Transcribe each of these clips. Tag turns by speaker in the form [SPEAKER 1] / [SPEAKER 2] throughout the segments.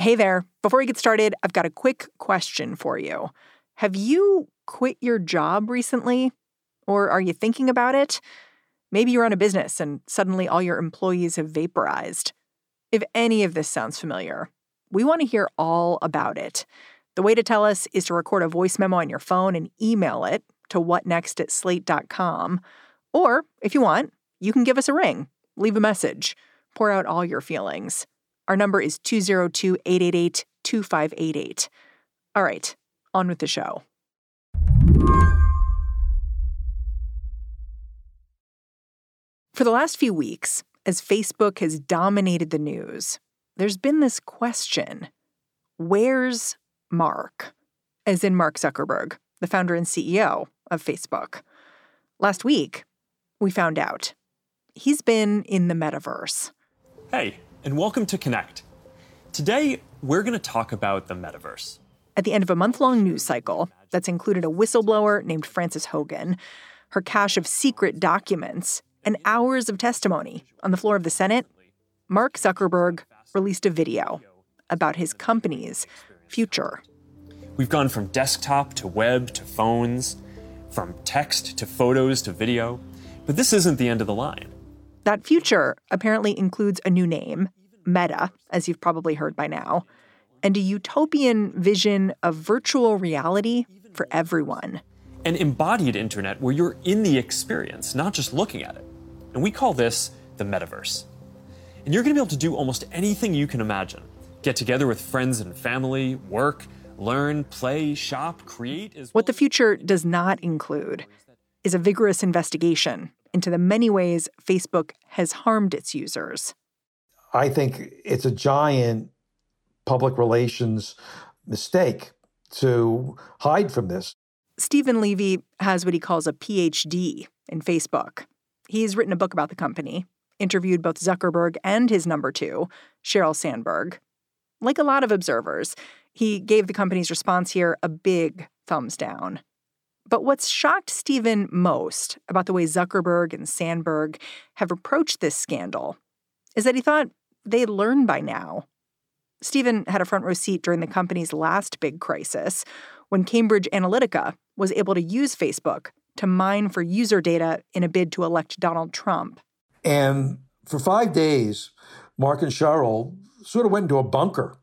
[SPEAKER 1] Hey there. Before we get started, I've got a quick question for you. Have you quit your job recently? Or are you thinking about it? Maybe you run a business and suddenly all your employees have vaporized. If any of this sounds familiar, we want to hear all about it. The way to tell us is to record a voice memo on your phone and email it to whatnext at slate.com. Or, if you want, you can give us a ring, leave a message, pour out all your feelings. Our number is 202 888 2588. All right, on with the show. For the last few weeks, as Facebook has dominated the news, there's been this question Where's Mark? As in Mark Zuckerberg, the founder and CEO of Facebook. Last week, we found out he's been in the metaverse.
[SPEAKER 2] Hey, and welcome to Connect. Today, we're going to talk about the metaverse.
[SPEAKER 1] At the end of a month long news cycle that's included a whistleblower named Frances Haugen, her cache of secret documents, and hours of testimony on the floor of the Senate, Mark Zuckerberg released a video about his company's future.
[SPEAKER 2] We've gone from desktop to web to phones, from text to photos to video, but this isn't the end of the line.
[SPEAKER 1] That future apparently includes a new name, Meta, as you've probably heard by now, and a utopian vision of virtual reality for everyone.
[SPEAKER 2] An embodied internet where you're in the experience, not just looking at it. And we call this the metaverse. And you're going to be able to do almost anything you can imagine. Get together with friends and family, work, learn, play, shop, create.
[SPEAKER 1] What the future does not include is a vigorous investigation into the many ways Facebook has harmed its users.
[SPEAKER 3] I think it's a giant public relations mistake to hide from this.
[SPEAKER 1] Steven Levy has what he calls a PhD in Facebook. He's written a book about the company, interviewed both Zuckerberg and his number two, Sheryl Sandberg. Like a lot of observers, he gave the company's response here a big thumbs down. But what's shocked Steven most about the way Zuckerberg and Sandberg have approached this scandal is that he thought they'd learn by now. Steven had a front row seat during the company's last big crisis when Cambridge Analytica was able to use Facebook to mine for user data in a bid to elect Donald Trump.
[SPEAKER 3] And for five days, Mark and Sheryl sort of went into a bunker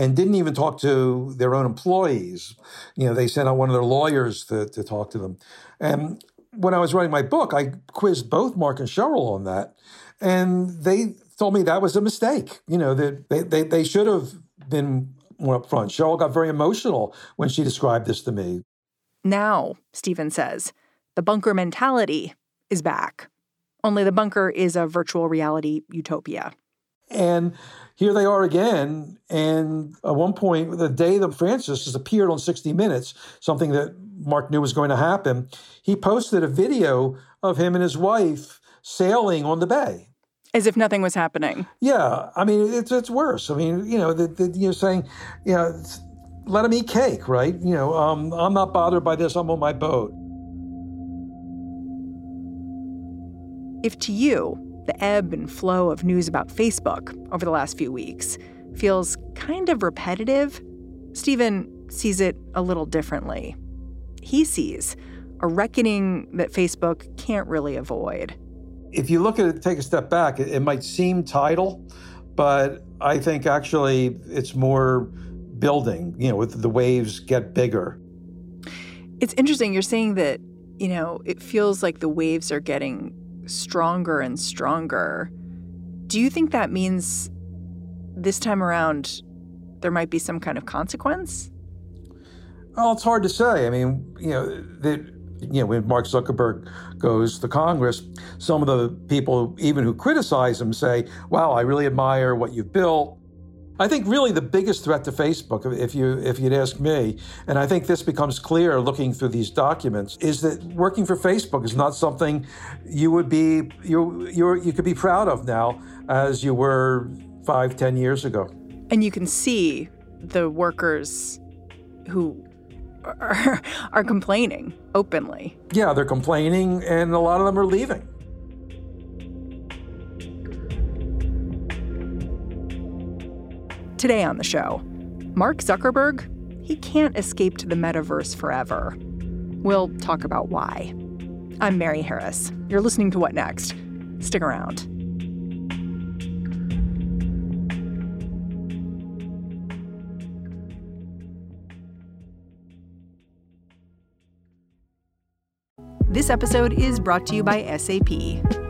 [SPEAKER 3] and didn't even talk to their own employees. You know, they sent out one of their lawyers to, to talk to them. And when I was writing my book, I quizzed both Mark and Sheryl on that. And they told me that was a mistake. You know, that they, they, they should have been more upfront. Sheryl got very emotional when she described this to me.
[SPEAKER 1] Now, Steven says, the bunker mentality is back. Only the bunker is a virtual reality utopia.
[SPEAKER 3] And here they are again. And at one point, the day that Frances appeared on 60 Minutes, something that Mark knew was going to happen, he posted a video of him and his wife sailing on the bay.
[SPEAKER 1] As if nothing was happening.
[SPEAKER 3] Yeah, I mean it's it's worse. I mean, you know, the, the, you're saying, you know, let him eat cake, right? You know, um, I'm not bothered by this. I'm on my boat.
[SPEAKER 1] If to you, the ebb and flow of news about Facebook over the last few weeks feels kind of repetitive, Steven sees it a little differently. He sees a reckoning that Facebook can't really avoid.
[SPEAKER 3] If you look at it, take a step back, it, it might seem tidal, but I think actually it's more building, you know, with the waves get bigger.
[SPEAKER 1] It's interesting. You're saying that, you know, it feels like the waves are getting stronger and stronger. Do you think that means this time around there might be some kind of consequence?
[SPEAKER 3] Well, it's hard to say. I mean, you know, that you know, when Mark Zuckerberg goes to Congress, some of the people, even who criticize him, say, "Wow, I really admire what you've built." I think really the biggest threat to Facebook, if you if you'd ask me, and I think this becomes clear looking through these documents, is that working for Facebook is not something you would be you you you could be proud of now as you were five ten years ago.
[SPEAKER 1] And you can see the workers who are, are complaining openly.
[SPEAKER 3] Yeah, they're complaining, and a lot of them are leaving.
[SPEAKER 1] Today on the show, Mark Zuckerberg, he can't escape to the metaverse forever. We'll talk about why. I'm Mary Harris. You're listening to What Next? Stick around. This episode is brought to you by SAP.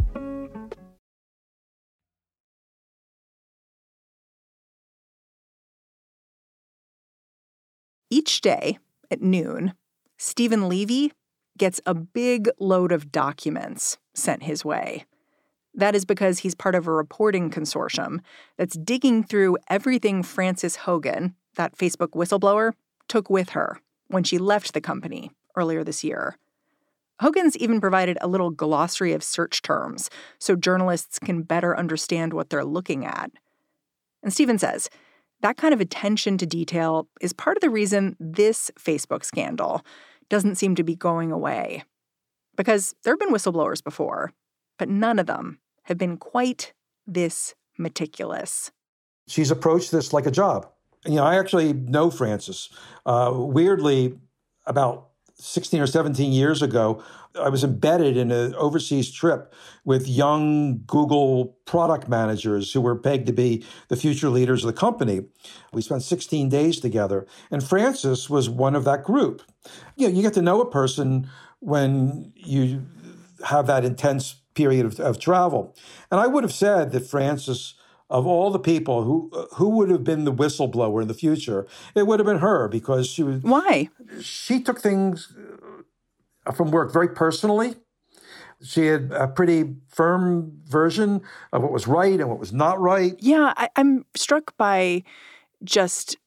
[SPEAKER 1] Each day at noon, Steven Levy gets a big load of documents sent his way. That is because he's part of a reporting consortium that's digging through everything Frances Haugen, that Facebook whistleblower, took with her when she left the company earlier this year. Haugen's even provided a little glossary of search terms so journalists can better understand what they're looking at. And Steven says that kind of attention to detail is part of the reason this Facebook scandal doesn't seem to be going away. Because there have been whistleblowers before, but none of them have been quite this meticulous.
[SPEAKER 3] She's approached this like a job. You know, I actually know Frances. Uh, weirdly, about 16 or 17 years ago, I was embedded in an overseas trip with young Google product managers who were pegged to be the future leaders of the company. We spent 16 days together, and Frances was one of that group. You know, you get to know a person when you have that intense period of, of travel. And I would have said that Frances of all the people who who would have been the whistleblower in the future, it would have been her because she was.
[SPEAKER 1] Why?
[SPEAKER 3] She took things from work very personally. She had a pretty firm version of what was right and what was not right.
[SPEAKER 1] Yeah, I, I'm struck by just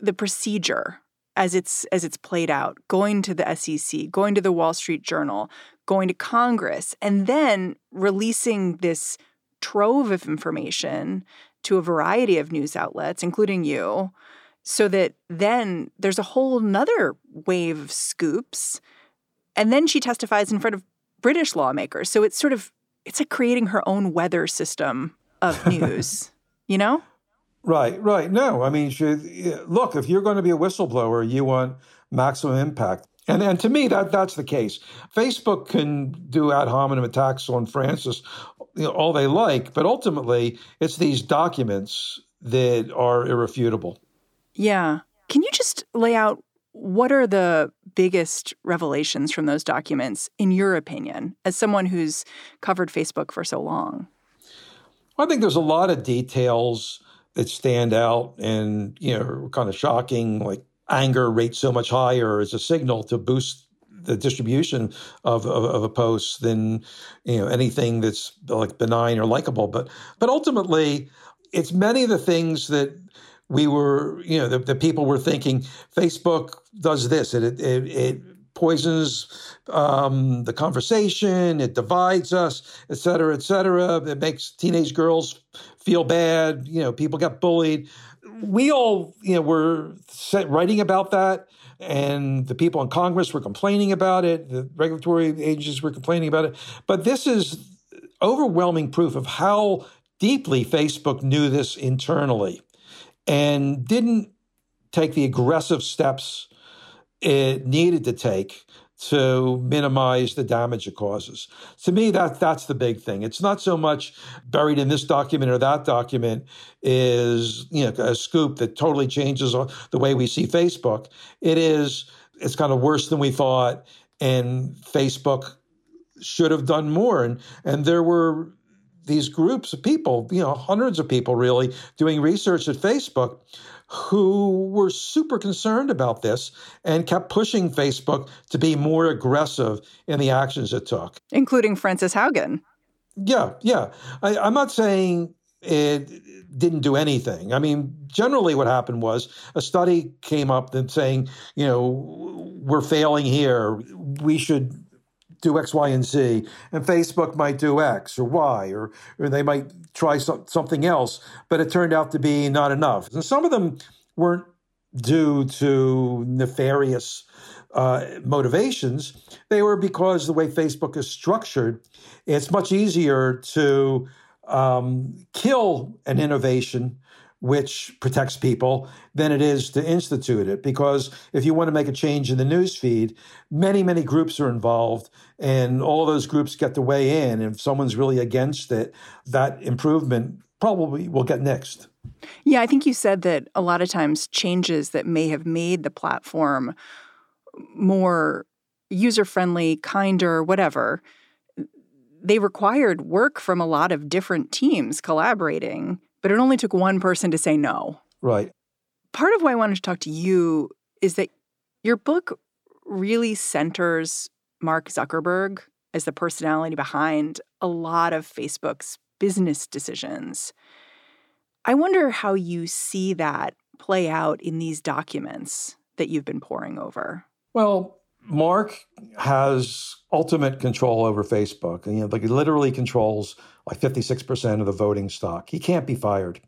[SPEAKER 1] the procedure as it's as it's played out going to the SEC going to the Wall Street Journal going to Congress and then releasing this trove of information to a variety of news outlets including you so that then there's a whole nother wave of scoops and then she testifies in front of British lawmakers. So it's sort of it's like creating her own weather system of news, you know?
[SPEAKER 3] Right, right. No, I mean, she, look, if you're going to be a whistleblower, you want maximum impact. And, and to me, that that's the case. Facebook can do ad hominem attacks on Frances you know, all they like, but ultimately, it's these documents that are irrefutable.
[SPEAKER 1] Yeah. Can you just lay out what are the biggest revelations from those documents, in your opinion, as someone who's covered Facebook for so long?
[SPEAKER 3] I think there's a lot of details that stand out and, you know, kind of shocking, like anger rates so much higher as a signal to boost the distribution of, of, of, a post than you know anything that's like benign or likable. But but ultimately, it's many of the things that we were, you know, the, the people were thinking Facebook does this, it, it, it poisons um, the conversation, it divides us, et cetera, et cetera. It makes teenage girls feel bad. You know, people get bullied. We all, you know, were writing about that, and the people in Congress were complaining about it. The regulatory agencies were complaining about it. But this is overwhelming proof of how deeply Facebook knew this internally and didn't take the aggressive steps it needed to take to minimize the damage it causes. To me, that that's the big thing. It's not so much buried in this document or that document is you know a scoop that totally changes the way we see Facebook. It is it's kind of worse than we thought, and Facebook should have done more. And and there were these groups of people, you know, hundreds of people really doing research at Facebook who were super concerned about this and kept pushing Facebook to be more aggressive in the actions it took,
[SPEAKER 1] including Frances Haugen.
[SPEAKER 3] Yeah, yeah. I, I'm not saying it didn't do anything. I mean, generally what happened was a study came up and saying, you know, we're failing here. We should do X, Y, and Z, and Facebook might do X or Y, or, or they might try so, something else, but it turned out to be not enough. And some of them weren't due to nefarious uh, motivations. They were because the way Facebook is structured, it's much easier to um, kill an innovation which protects people than it is to institute it. Because if you want to make a change in the news feed, many, many groups are involved, and all those groups get to weigh in. And if someone's really against it, that improvement probably will get nixed.
[SPEAKER 1] Yeah, I think you said that a lot of times changes that may have made the platform more user friendly, kinder, whatever, they required work from a lot of different teams collaborating but it only took one person to say no.
[SPEAKER 3] Right.
[SPEAKER 1] Part of why I wanted to talk to you is that your book really centers Mark Zuckerberg as the personality behind a lot of Facebook's business decisions. I wonder how you see that play out in these documents that you've been poring over.
[SPEAKER 3] Well, Mark has ultimate control over Facebook. You know, like he literally controls like 56% of the voting stock. He can't be fired.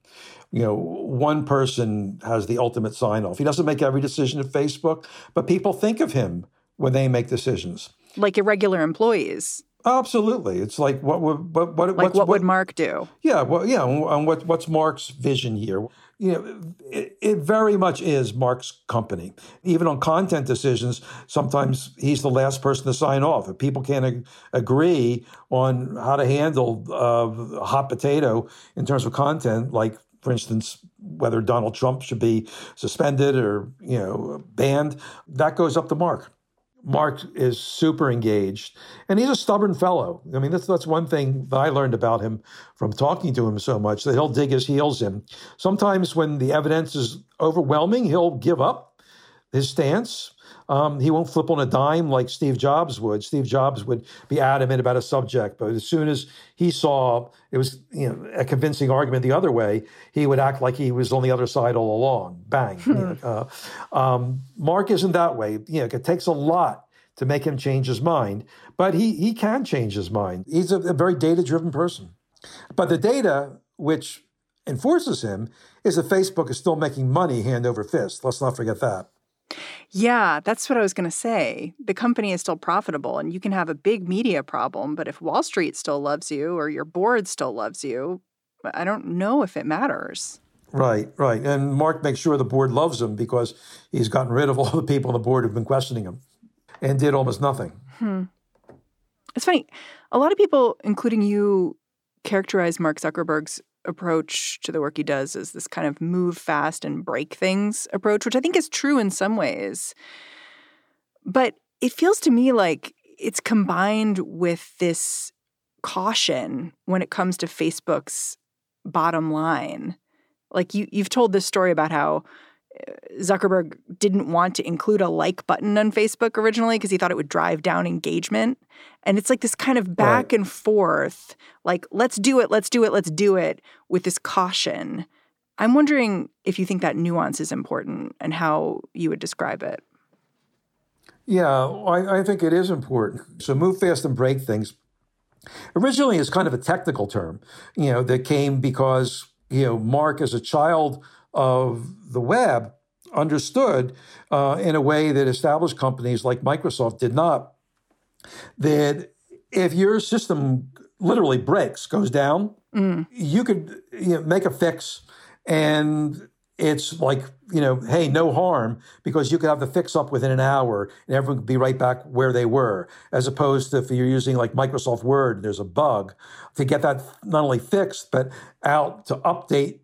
[SPEAKER 3] You know, one person has the ultimate sign off. He doesn't make every decision at Facebook, but people think of him when they make decisions.
[SPEAKER 1] Like irregular employees.
[SPEAKER 3] Absolutely, it's like what would what what
[SPEAKER 1] like what would Mark do?
[SPEAKER 3] Yeah, well, yeah, and what what's Mark's vision here? You know, it, it very much is Mark's company. Even on content decisions, sometimes he's the last person to sign off. If people can't ag- agree on how to handle uh, a hot potato in terms of content, like for instance, whether Donald Trump should be suspended or you know banned, that goes up to Mark. Mark is super engaged, and he's a stubborn fellow. I mean, that's that's one thing that I learned about him from talking to him so much that he'll dig his heels in. Sometimes, when the evidence is overwhelming, he'll give up his stance. Um, he won't flip on a dime like Steve Jobs would. Steve Jobs would be adamant about a subject, but as soon as he saw it was you know a convincing argument the other way, he would act like he was on the other side all along. Bang. you know, uh, um, Mark isn't that way. You know, it takes a lot to make him change his mind, but he he can change his mind. He's a, a very data driven person, but the data which enforces him is that Facebook is still making money hand over fist. Let's not forget that.
[SPEAKER 1] Yeah, that's what I was going to say. The company is still profitable and you can have a big media problem, but if Wall Street still loves you or your board still loves you, I don't know if it matters.
[SPEAKER 3] Right, right. And Mark makes sure the board loves him because he's gotten rid of all the people on the board who've been questioning him and did almost nothing.
[SPEAKER 1] Hmm. It's funny. A lot of people, including you, characterize Mark Zuckerberg's approach to the work he does is this kind of move fast and break things approach, which I think is true in some ways. But it feels to me like it's combined with this caution when it comes to Facebook's bottom line. Like you you've told this story about how Zuckerberg didn't want to include a like button on Facebook originally because he thought it would drive down engagement. And it's like this kind of back right. and forth, like, let's do it, let's do it, let's do it with this caution. I'm wondering if you think that nuance is important and how you would describe it.
[SPEAKER 3] Yeah, I, I think it is important. So move fast and break things. Originally, is kind of a technical term, you know, that came because you know Mark, as a child of the web understood uh, in a way that established companies like Microsoft did not. That if your system literally breaks, goes down, mm. you could you know, make a fix and it's like, you know, hey, no harm because you could have the fix up within an hour and everyone could be right back where they were. As opposed to if you're using like Microsoft Word, there's a bug to get that not only fixed, but out to update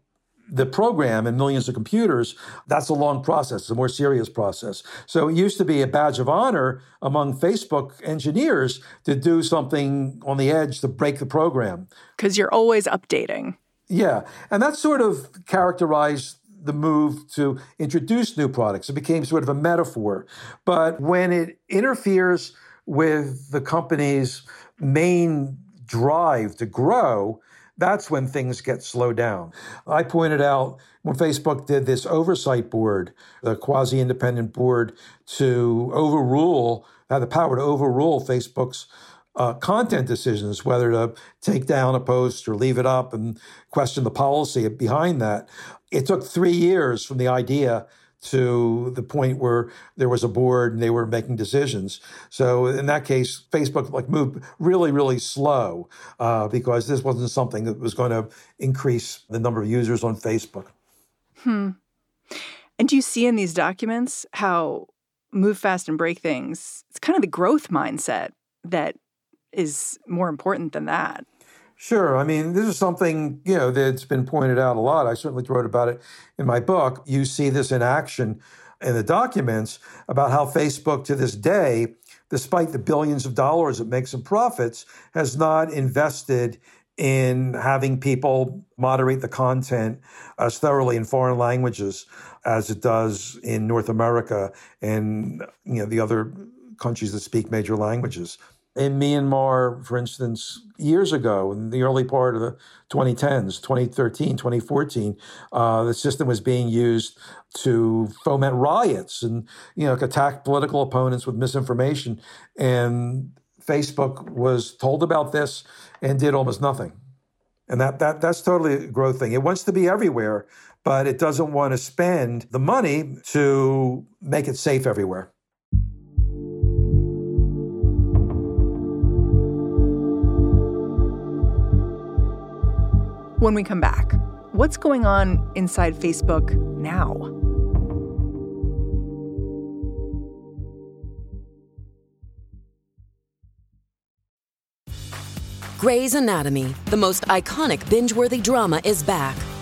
[SPEAKER 3] the program and millions of computers, that's a long process, a more serious process. So it used to be a badge of honor among Facebook engineers to do something on the edge to break the program.
[SPEAKER 1] Because you're always updating.
[SPEAKER 3] Yeah. And that sort of characterized the move to introduce new products. It became sort of a metaphor. But when it interferes with the company's main drive to grow, that's when things get slowed down. I pointed out when Facebook did this oversight board, the quasi independent board, to overrule, had the power to overrule Facebook's uh, content decisions, whether to take down a post or leave it up and question the policy behind that. It took three years from the idea to the point where there was a board and they were making decisions. So in that case, Facebook like moved really, really slow uh, because this wasn't something that was going to increase the number of users on Facebook.
[SPEAKER 1] Hmm. And do you see in these documents how move fast and break things? It's kind of the growth mindset that is more important than that.
[SPEAKER 3] Sure. I mean, this is something, you know, that's been pointed out a lot. I certainly wrote about it in my book. You see this in action in the documents about how Facebook to this day, despite the billions of dollars it makes in profits, has not invested in having people moderate the content as thoroughly in foreign languages as it does in North America and you know the other countries that speak major languages in Myanmar, for instance, years ago, in the early part of the 2010s, 2013, 2014, uh, the system was being used to foment riots and you know attack political opponents with misinformation. And Facebook was told about this and did almost nothing. And that that that's totally a growth thing. It wants to be everywhere, but it doesn't want to spend the money to make it safe everywhere.
[SPEAKER 1] When we come back, what's going on inside Facebook now?
[SPEAKER 4] Grey's Anatomy, the most iconic binge worthy drama, is back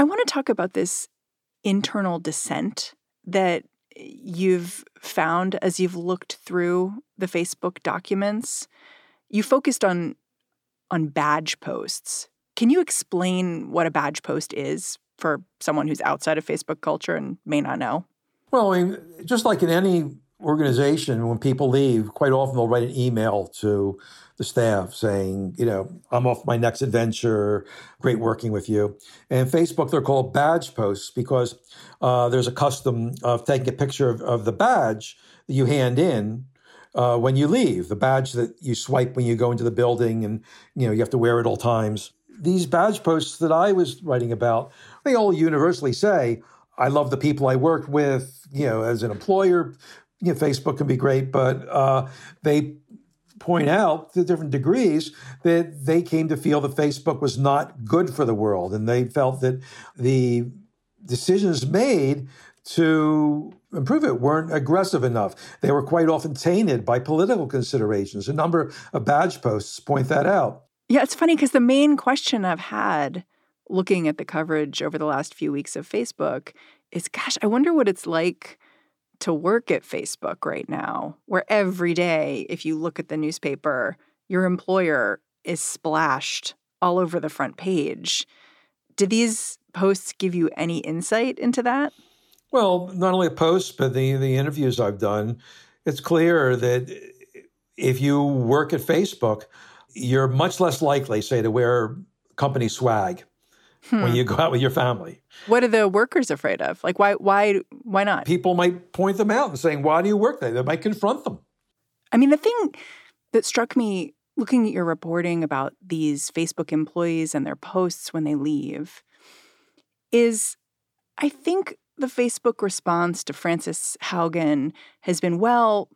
[SPEAKER 1] I want to talk about this internal dissent that you've found as you've looked through the Facebook documents. You focused on on badge posts. Can you explain what a badge post is for someone who's outside of Facebook culture and may not know?
[SPEAKER 3] Well, I mean, just like in any organization, when people leave, quite often they'll write an email to the staff saying, you know, I'm off my next adventure. Great working with you. And Facebook, they're called badge posts because uh, there's a custom of taking a picture of, of the badge that you hand in uh, when you leave, the badge that you swipe when you go into the building, and you know you have to wear it all times. These badge posts that I was writing about, they all universally say, "I love the people I worked with." You know, as an employer, you know, Facebook can be great, but uh, they point out to different degrees that they came to feel that Facebook was not good for the world. And they felt that the decisions made to improve it weren't aggressive enough. They were quite often tainted by political considerations. A number of badge posts point that out.
[SPEAKER 1] Yeah, it's funny because the main question I've had looking at the coverage over the last few weeks of Facebook is gosh, I wonder what it's like to work at Facebook right now, where every day, if you look at the newspaper, your employer is splashed all over the front page. Do these posts give you any insight into that?
[SPEAKER 3] Well, not only posts, but the, the interviews I've done, it's clear that if you work at Facebook, you're much less likely, say, to wear company swag hmm. when you go out with your family.
[SPEAKER 1] What are the workers afraid of? Like, why, why, why not?
[SPEAKER 3] People might point them out and saying, "Why do you work there?" They might confront them.
[SPEAKER 1] I mean, the thing that struck me looking at your reporting about these Facebook employees and their posts when they leave is, I think the Facebook response to Frances Haugen has been, well,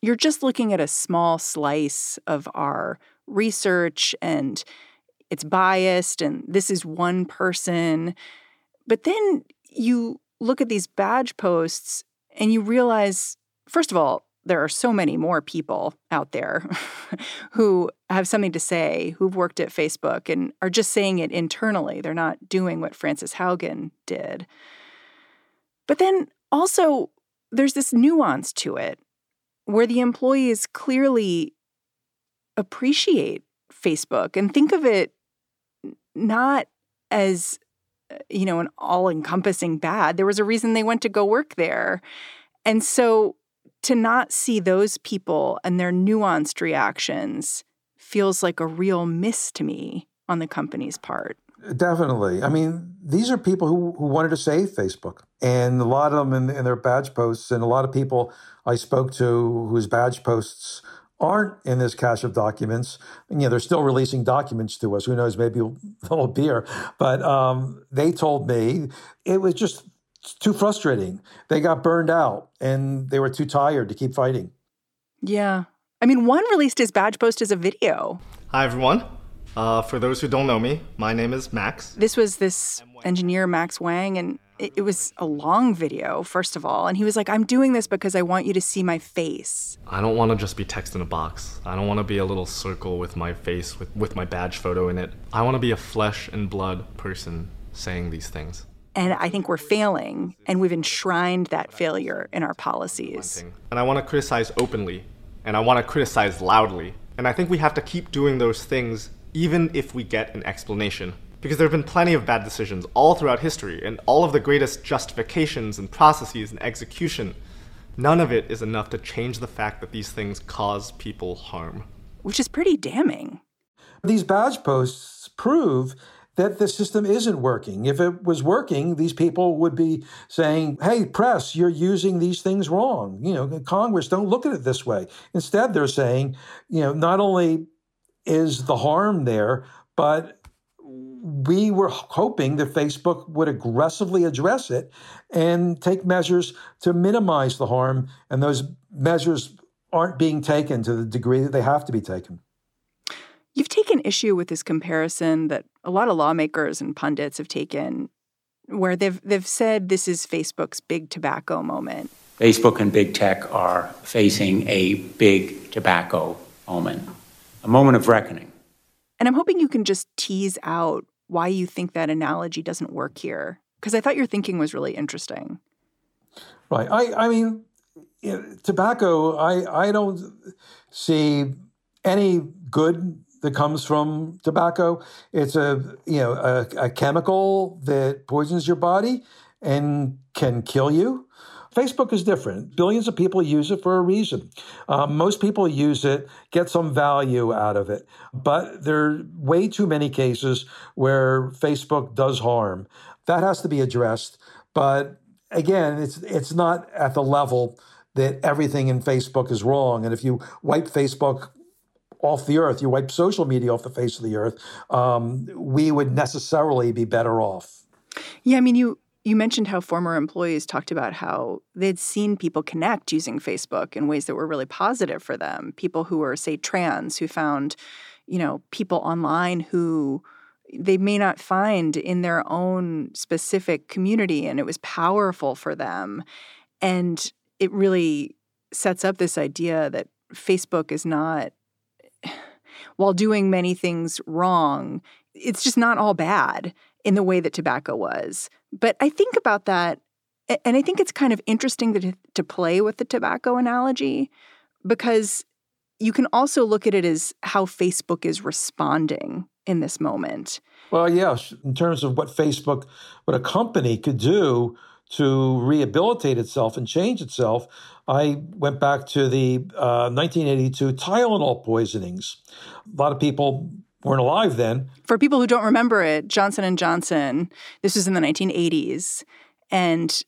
[SPEAKER 1] you're just looking at a small slice of our research and it's biased and this is one person. But then you look at these badge posts and you realize, first of all, there are so many more people out there who have something to say, who've worked at Facebook and are just saying it internally. They're not doing what Frances Haugen did. But then also, there's this nuance to it where the employees clearly appreciate Facebook and think of it not as uh, you know an all-encompassing bad. There was a reason they went to go work there. And so to not see those people and their nuanced reactions feels like a real miss to me on the company's part.
[SPEAKER 3] Definitely. I mean these are people who, who wanted to save facebook. And a lot of them in, in their badge posts and a lot of people i spoke to whose badge posts aren't in this cache of documents. And, you know, they're still releasing documents to us. Who knows? Maybe they'll appear. But um, they told me it was just too frustrating. They got burned out and they were too tired to keep fighting.
[SPEAKER 1] Yeah. I mean, one released his badge post as a video.
[SPEAKER 5] Hi, everyone. Uh, for those who don't know me, my name is Max.
[SPEAKER 1] This was this engineer, Max Wang, and it, it, was a long video, first of all. And he was like, I'm doing this because I want you to see my face.
[SPEAKER 5] I don't want to just be text in a box. I don't want to be a little circle with my face, with, with my badge photo in it. I want to be a flesh and blood person saying these things.
[SPEAKER 1] And I think we're failing, and we've enshrined that failure in our policies.
[SPEAKER 5] And I want to criticize openly, and I want to criticize loudly. And I think we have to keep doing those things even if we get an explanation. Because there have been plenty of bad decisions all throughout history, and all of the greatest justifications and processes and execution, none of it is enough to change the fact that these things cause people harm.
[SPEAKER 1] Which is pretty damning.
[SPEAKER 3] These badge posts prove that the system isn't working. If it was working, these people would be saying, hey, press, you're using these things wrong. You know, Congress, don't look at it this way. Instead, they're saying, you know, not only is the harm there, but we were hoping that Facebook would aggressively address it and take measures to minimize the harm. And those measures aren't being taken to the degree that they have to be taken.
[SPEAKER 1] You've taken issue with this comparison that a lot of lawmakers and pundits have taken, where they've, they've said this is Facebook's big tobacco moment.
[SPEAKER 6] Facebook and big tech are facing a big tobacco moment, a moment of reckoning.
[SPEAKER 1] And I'm hoping you can just tease out why you think that analogy doesn't work here, because I thought your thinking was really interesting.
[SPEAKER 3] Right. I, I mean, tobacco, I, I don't see any good that comes from tobacco. It's a, you know, a, a chemical that poisons your body and can kill you. Facebook is different. Billions of people use it for a reason. Um, most people use it, get some value out of it, but there are way too many cases where Facebook does harm. That has to be addressed. But again, it's it's not at the level that everything in Facebook is wrong. And if you wipe Facebook off the earth, you wipe social media off the face of the earth, um, we would necessarily be better off.
[SPEAKER 1] Yeah, I mean, you you mentioned how former employees talked about how they'd seen people connect using Facebook in ways that were really positive for them. People who were, say, trans, who found, you know, people online who they may not find in their own specific community. And it was powerful for them. And it really sets up this idea that Facebook is not, while doing many things wrong, it's just not all bad in the way that tobacco was. But I think about that And I think it's kind of interesting to, to play with the tobacco analogy because you can also look at it as how Facebook is responding in this moment.
[SPEAKER 3] Well, yes, in terms of what Facebook, what a company could do to rehabilitate itself and change itself, I went back to the uh, 1982 Tylenol poisonings. A lot of people weren't alive then.
[SPEAKER 1] For people who don't remember it, Johnson and Johnson, this was in the 1980s, and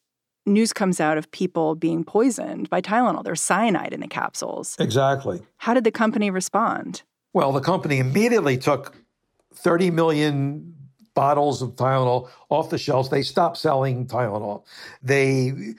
[SPEAKER 1] news comes out of people being poisoned by Tylenol. There's cyanide in the capsules.
[SPEAKER 3] Exactly.
[SPEAKER 1] How did the company respond?
[SPEAKER 3] Well, the company immediately took 30 million bottles of Tylenol off the shelves. They stopped selling Tylenol. They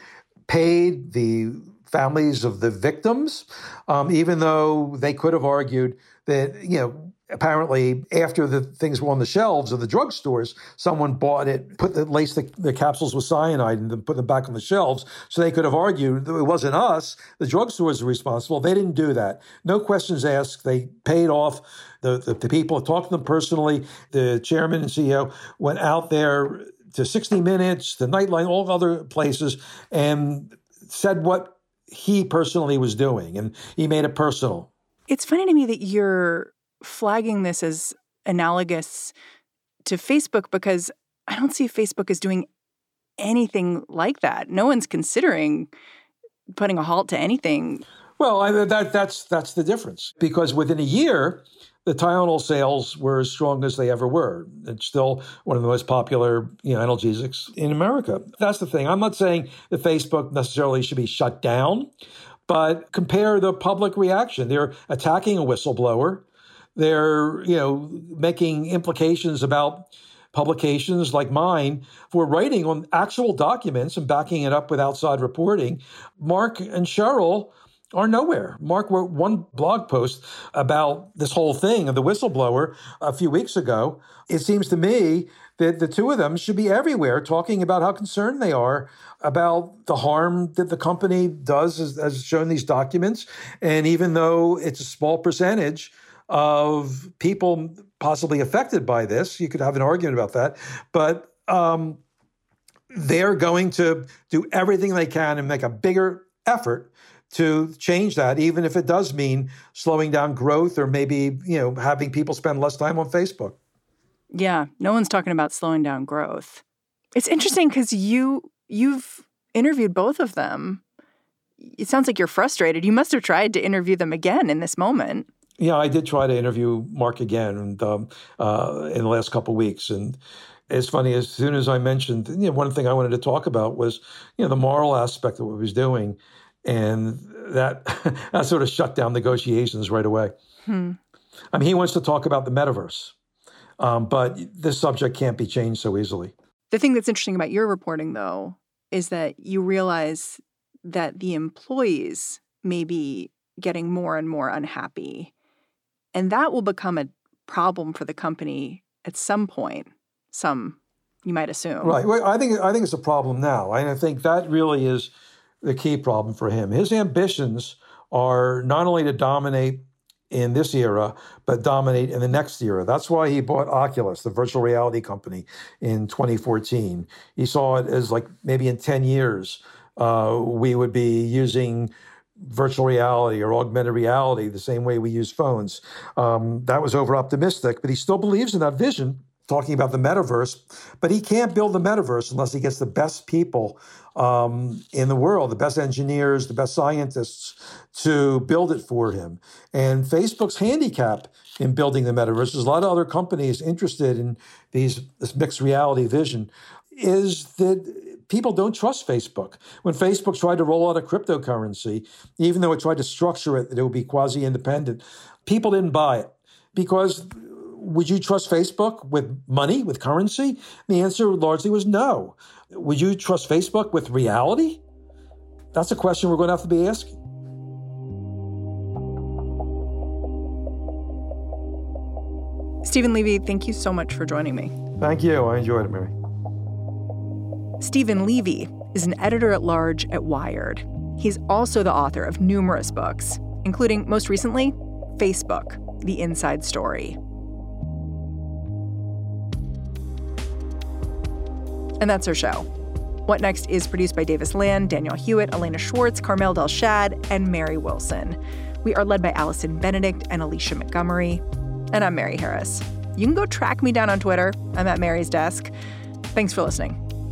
[SPEAKER 3] paid the families of the victims, um, even though they could have argued that, you know, apparently after the things were on the shelves of the drugstores, someone bought it, put the laced the, the, capsules with cyanide and then put them back on the shelves. So they could have argued that it wasn't us. The drugstores are responsible. They didn't do that. No questions asked. They paid off the, the, the people, talked to them personally. The chairman and CEO went out there to 60 Minutes, the Nightline, all other places, and said what he personally was doing. And he made it personal.
[SPEAKER 1] It's funny to me that you're flagging this as analogous to Facebook because I don't see Facebook as doing anything like that. No one's considering putting a halt to anything.
[SPEAKER 3] Well, I, that, that's that's the difference because within a year, the Tylenol sales were as strong as they ever were. It's still one of the most popular you know, analgesics in America. That's the thing. I'm not saying that Facebook necessarily should be shut down, but compare the public reaction. They're attacking a whistleblower. They're, you know, making implications about publications like mine for writing on actual documents and backing it up with outside reporting. Mark and Sheryl are nowhere. Mark wrote one blog post about this whole thing of the whistleblower a few weeks ago. It seems to me that the two of them should be everywhere talking about how concerned they are about the harm that the company does as, as shown these documents. And even though it's a small percentage, of people possibly affected by this. You could have an argument about that, but um, they're going to do everything they can and make a bigger effort to change that, even if it does mean slowing down growth or maybe you know having people spend less time on Facebook.
[SPEAKER 1] Yeah, no one's talking about slowing down growth. It's interesting because you you've interviewed both of them. It sounds like you're frustrated. You must have tried to interview them again in this moment.
[SPEAKER 3] Yeah, I did try to interview Mark again and, um, uh, in the last couple of weeks. And it's funny, as soon as I mentioned, you know, one thing I wanted to talk about was, you know, the moral aspect of what he was doing. And that, that sort of shut down negotiations right away. Hmm. I mean, he wants to talk about the metaverse, um, but this subject can't be changed so easily.
[SPEAKER 1] The thing that's interesting about your reporting, though, is that you realize that the employees may be getting more and more unhappy and that will become a problem for the company at some point. Some, you might assume.
[SPEAKER 3] Right. Well, I think I think it's a problem now, and I think that really is the key problem for him. His ambitions are not only to dominate in this era, but dominate in the next era. That's why he bought Oculus, the virtual reality company, in 2014. He saw it as like maybe in 10 years, uh, we would be using virtual reality or augmented reality the same way we use phones. Um, that was over optimistic, but he still believes in that vision, talking about the metaverse. But he can't build the metaverse unless he gets the best people um, in the world, the best engineers, the best scientists to build it for him. And Facebook's handicap in building the metaverse, there's a lot of other companies interested in these this mixed reality vision, is that people don't trust Facebook. When Facebook tried to roll out a cryptocurrency, even though it tried to structure it that it would be quasi independent, people didn't buy it because would you trust Facebook with money, with currency? The answer largely was no. Would you trust Facebook with reality? That's a question we're going to have to be asking.
[SPEAKER 1] Steven Levy, thank you so much for joining me.
[SPEAKER 3] Thank you. I enjoyed it, Mary.
[SPEAKER 1] Steven Levy is an editor at large at Wired. He's also the author of numerous books, including most recently, Facebook The Inside Story. And that's our show. What Next is produced by Davis Land, Daniel Hewitt, Elena Schwartz, Carmel Delshad, and Mary Wilson. We are led by Allison Benedikt and Alicia Montgomery. And I'm Mary Harris. You can go track me down on Twitter. I'm at Mary's desk. Thanks for listening.